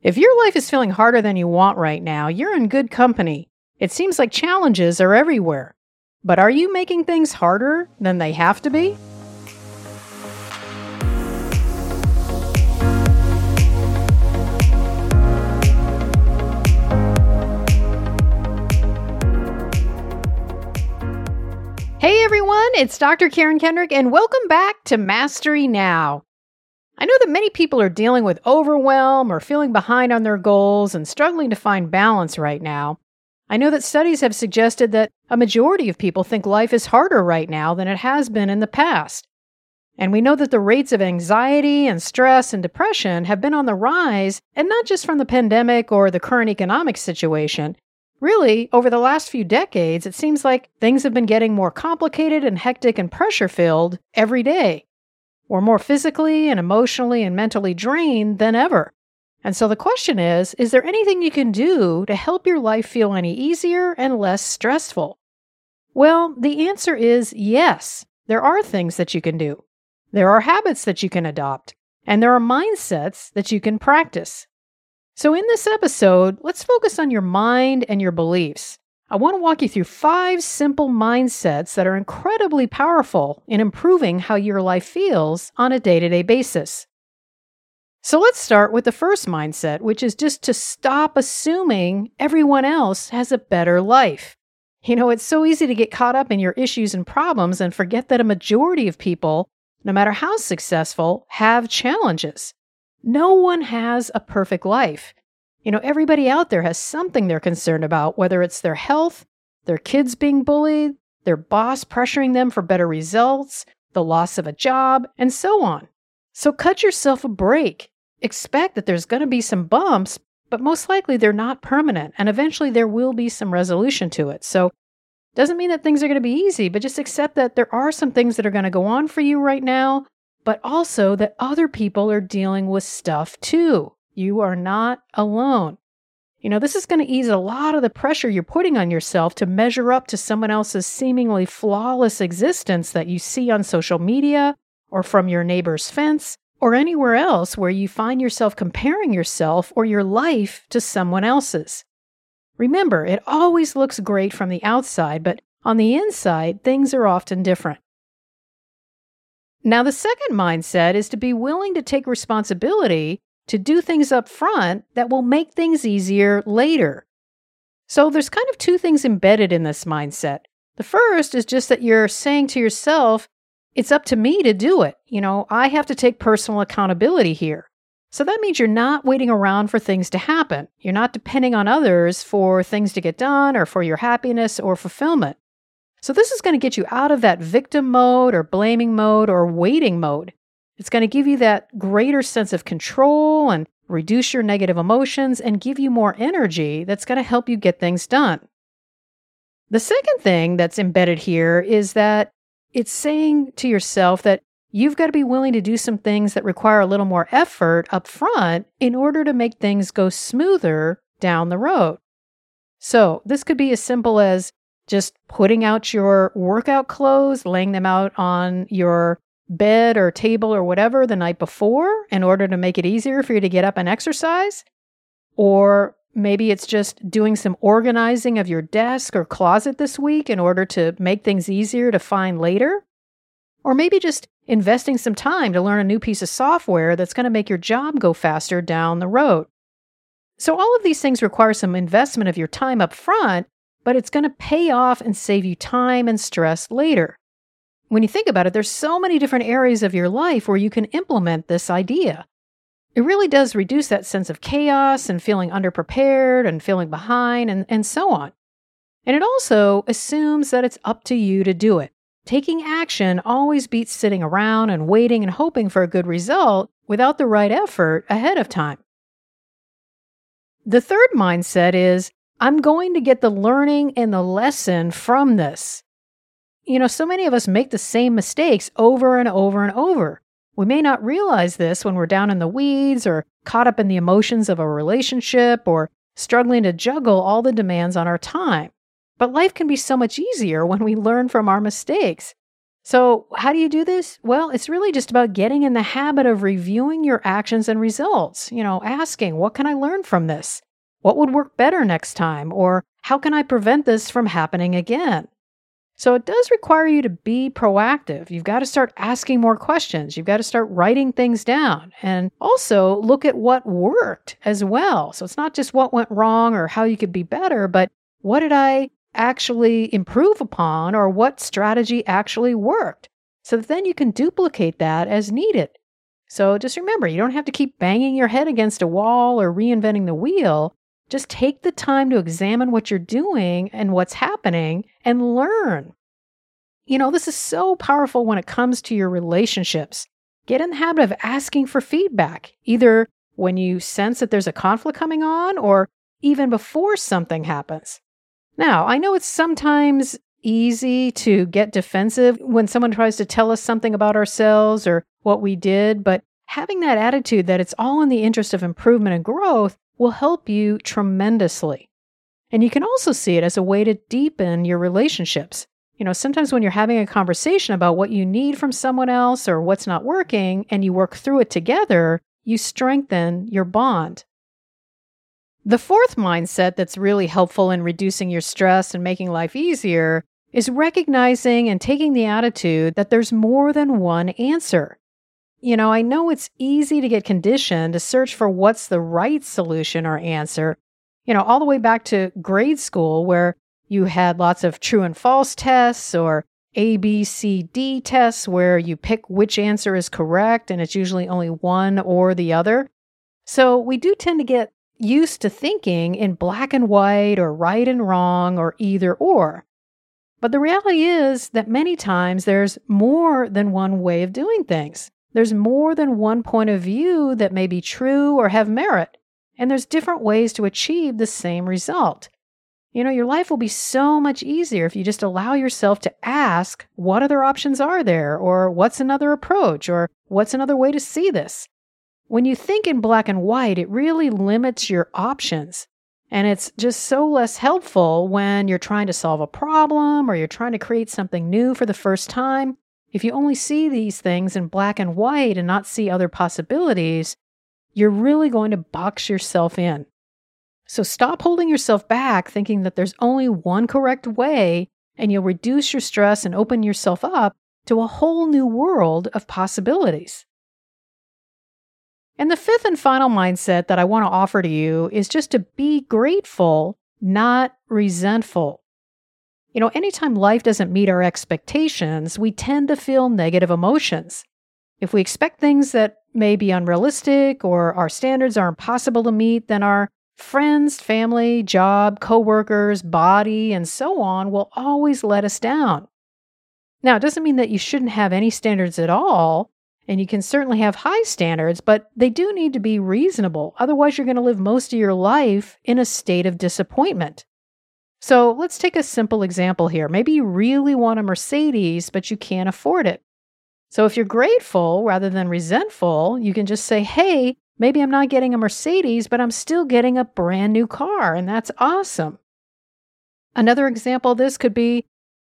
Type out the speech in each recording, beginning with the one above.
If your life is feeling harder than you want right now, you're in good company. It seems like challenges are everywhere. But are you making things harder than they have to be? Hey everyone, it's Dr. Karen Kendrick, and welcome back to Mastery Now. I know that many people are dealing with overwhelm or feeling behind on their goals and struggling to find balance right now. I know that studies have suggested that a majority of people think life is harder right now than it has been in the past. And we know that the rates of anxiety and stress and depression have been on the rise, and not just from the pandemic or the current economic situation. Really, over the last few decades, it seems like things have been getting more complicated and hectic and pressure filled every day. We're more physically and emotionally and mentally drained than ever. And so the question is Is there anything you can do to help your life feel any easier and less stressful? Well, the answer is yes. There are things that you can do. There are habits that you can adopt, and there are mindsets that you can practice. So, in this episode, let's focus on your mind and your beliefs. I want to walk you through five simple mindsets that are incredibly powerful in improving how your life feels on a day to day basis. So let's start with the first mindset, which is just to stop assuming everyone else has a better life. You know, it's so easy to get caught up in your issues and problems and forget that a majority of people, no matter how successful, have challenges. No one has a perfect life. You know, everybody out there has something they're concerned about, whether it's their health, their kids being bullied, their boss pressuring them for better results, the loss of a job, and so on. So cut yourself a break. Expect that there's going to be some bumps, but most likely they're not permanent, and eventually there will be some resolution to it. So doesn't mean that things are going to be easy, but just accept that there are some things that are going to go on for you right now, but also that other people are dealing with stuff too. You are not alone. You know, this is going to ease a lot of the pressure you're putting on yourself to measure up to someone else's seemingly flawless existence that you see on social media or from your neighbor's fence or anywhere else where you find yourself comparing yourself or your life to someone else's. Remember, it always looks great from the outside, but on the inside, things are often different. Now, the second mindset is to be willing to take responsibility to do things up front that will make things easier later. So there's kind of two things embedded in this mindset. The first is just that you're saying to yourself, it's up to me to do it. You know, I have to take personal accountability here. So that means you're not waiting around for things to happen. You're not depending on others for things to get done or for your happiness or fulfillment. So this is going to get you out of that victim mode or blaming mode or waiting mode. It's going to give you that greater sense of control and reduce your negative emotions and give you more energy that's going to help you get things done. The second thing that's embedded here is that it's saying to yourself that you've got to be willing to do some things that require a little more effort up front in order to make things go smoother down the road. So, this could be as simple as just putting out your workout clothes, laying them out on your bed or table or whatever the night before in order to make it easier for you to get up and exercise. Or maybe it's just doing some organizing of your desk or closet this week in order to make things easier to find later. Or maybe just investing some time to learn a new piece of software that's going to make your job go faster down the road. So, all of these things require some investment of your time up front, but it's going to pay off and save you time and stress later when you think about it, there's so many different areas of your life where you can implement this idea. It really does reduce that sense of chaos and feeling underprepared and feeling behind and, and so on. And it also assumes that it's up to you to do it. Taking action always beats sitting around and waiting and hoping for a good result without the right effort ahead of time. The third mindset is I'm going to get the learning and the lesson from this you know, so many of us make the same mistakes over and over and over. We may not realize this when we're down in the weeds or caught up in the emotions of a relationship or struggling to juggle all the demands on our time. But life can be so much easier when we learn from our mistakes. So, how do you do this? Well, it's really just about getting in the habit of reviewing your actions and results. You know, asking, what can I learn from this? What would work better next time? Or how can I prevent this from happening again? So, it does require you to be proactive. You've got to start asking more questions. You've got to start writing things down and also look at what worked as well. So, it's not just what went wrong or how you could be better, but what did I actually improve upon or what strategy actually worked so that then you can duplicate that as needed. So just remember, you don't have to keep banging your head against a wall or reinventing the wheel. Just take the time to examine what you're doing and what's happening and learn. You know, this is so powerful when it comes to your relationships. Get in the habit of asking for feedback, either when you sense that there's a conflict coming on or even before something happens. Now, I know it's sometimes easy to get defensive when someone tries to tell us something about ourselves or what we did, but having that attitude that it's all in the interest of improvement and growth will help you tremendously. And you can also see it as a way to deepen your relationships. You know, sometimes when you're having a conversation about what you need from someone else or what's not working and you work through it together, you strengthen your bond. The fourth mindset that's really helpful in reducing your stress and making life easier is recognizing and taking the attitude that there's more than one answer. You know, I know it's easy to get conditioned to search for what's the right solution or answer, you know, all the way back to grade school where you had lots of true and false tests or A, B, C, D tests where you pick which answer is correct and it's usually only one or the other. So we do tend to get used to thinking in black and white or right and wrong or either or. But the reality is that many times there's more than one way of doing things. There's more than one point of view that may be true or have merit, and there's different ways to achieve the same result. You know, your life will be so much easier if you just allow yourself to ask, what other options are there? Or what's another approach? Or what's another way to see this? When you think in black and white, it really limits your options. And it's just so less helpful when you're trying to solve a problem or you're trying to create something new for the first time. If you only see these things in black and white and not see other possibilities, you're really going to box yourself in. So stop holding yourself back thinking that there's only one correct way, and you'll reduce your stress and open yourself up to a whole new world of possibilities. And the fifth and final mindset that I want to offer to you is just to be grateful, not resentful. You know, anytime life doesn't meet our expectations, we tend to feel negative emotions. If we expect things that may be unrealistic or our standards are impossible to meet, then our friends, family, job, coworkers, body, and so on will always let us down. Now, it doesn't mean that you shouldn't have any standards at all, and you can certainly have high standards, but they do need to be reasonable. Otherwise, you're going to live most of your life in a state of disappointment. So let's take a simple example here. Maybe you really want a Mercedes, but you can't afford it. So if you're grateful rather than resentful, you can just say, hey, maybe I'm not getting a Mercedes, but I'm still getting a brand new car, and that's awesome. Another example this could be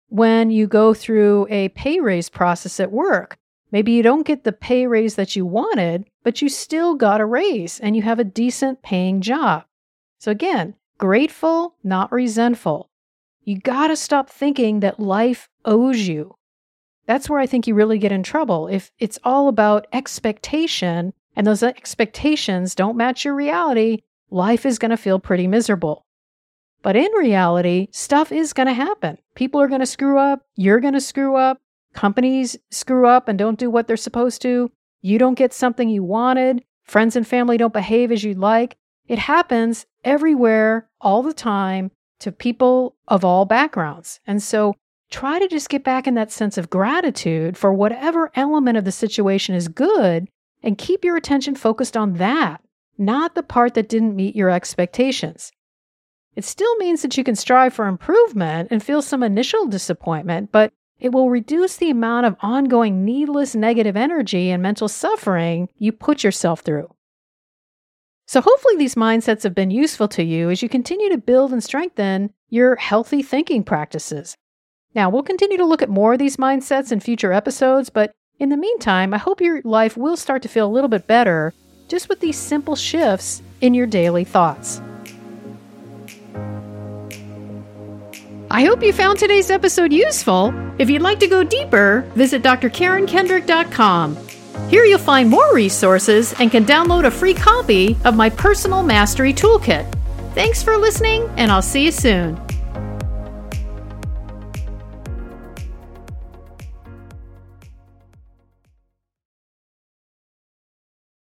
when you go through a pay raise process at work. Maybe you don't get the pay raise that you wanted, but you still got a raise and you have a decent paying job. So, again, grateful, not resentful. You got to stop thinking that life owes you. That's where I think you really get in trouble. If it's all about expectation and those expectations don't match your reality, life is going to feel pretty miserable. But in reality, stuff is going to happen. People are going to screw up. You're going to screw up companies screw up and don't do what they're supposed to, you don't get something you wanted, friends and family don't behave as you'd like. It happens everywhere, all the time, to people of all backgrounds. And so try to just get back in that sense of gratitude for whatever element of the situation is good and keep your attention focused on that, not the part that didn't meet your expectations. It still means that you can strive for improvement and feel some initial disappointment, but it will reduce the amount of ongoing needless negative energy and mental suffering you put yourself through. So, hopefully, these mindsets have been useful to you as you continue to build and strengthen your healthy thinking practices. Now, we'll continue to look at more of these mindsets in future episodes, but in the meantime, I hope your life will start to feel a little bit better just with these simple shifts in your daily thoughts. I hope you found today's episode useful. If you'd like to go deeper, visit drkarenkendrick.com. Here you'll find more resources and can download a free copy of my personal mastery toolkit. Thanks for listening, and I'll see you soon.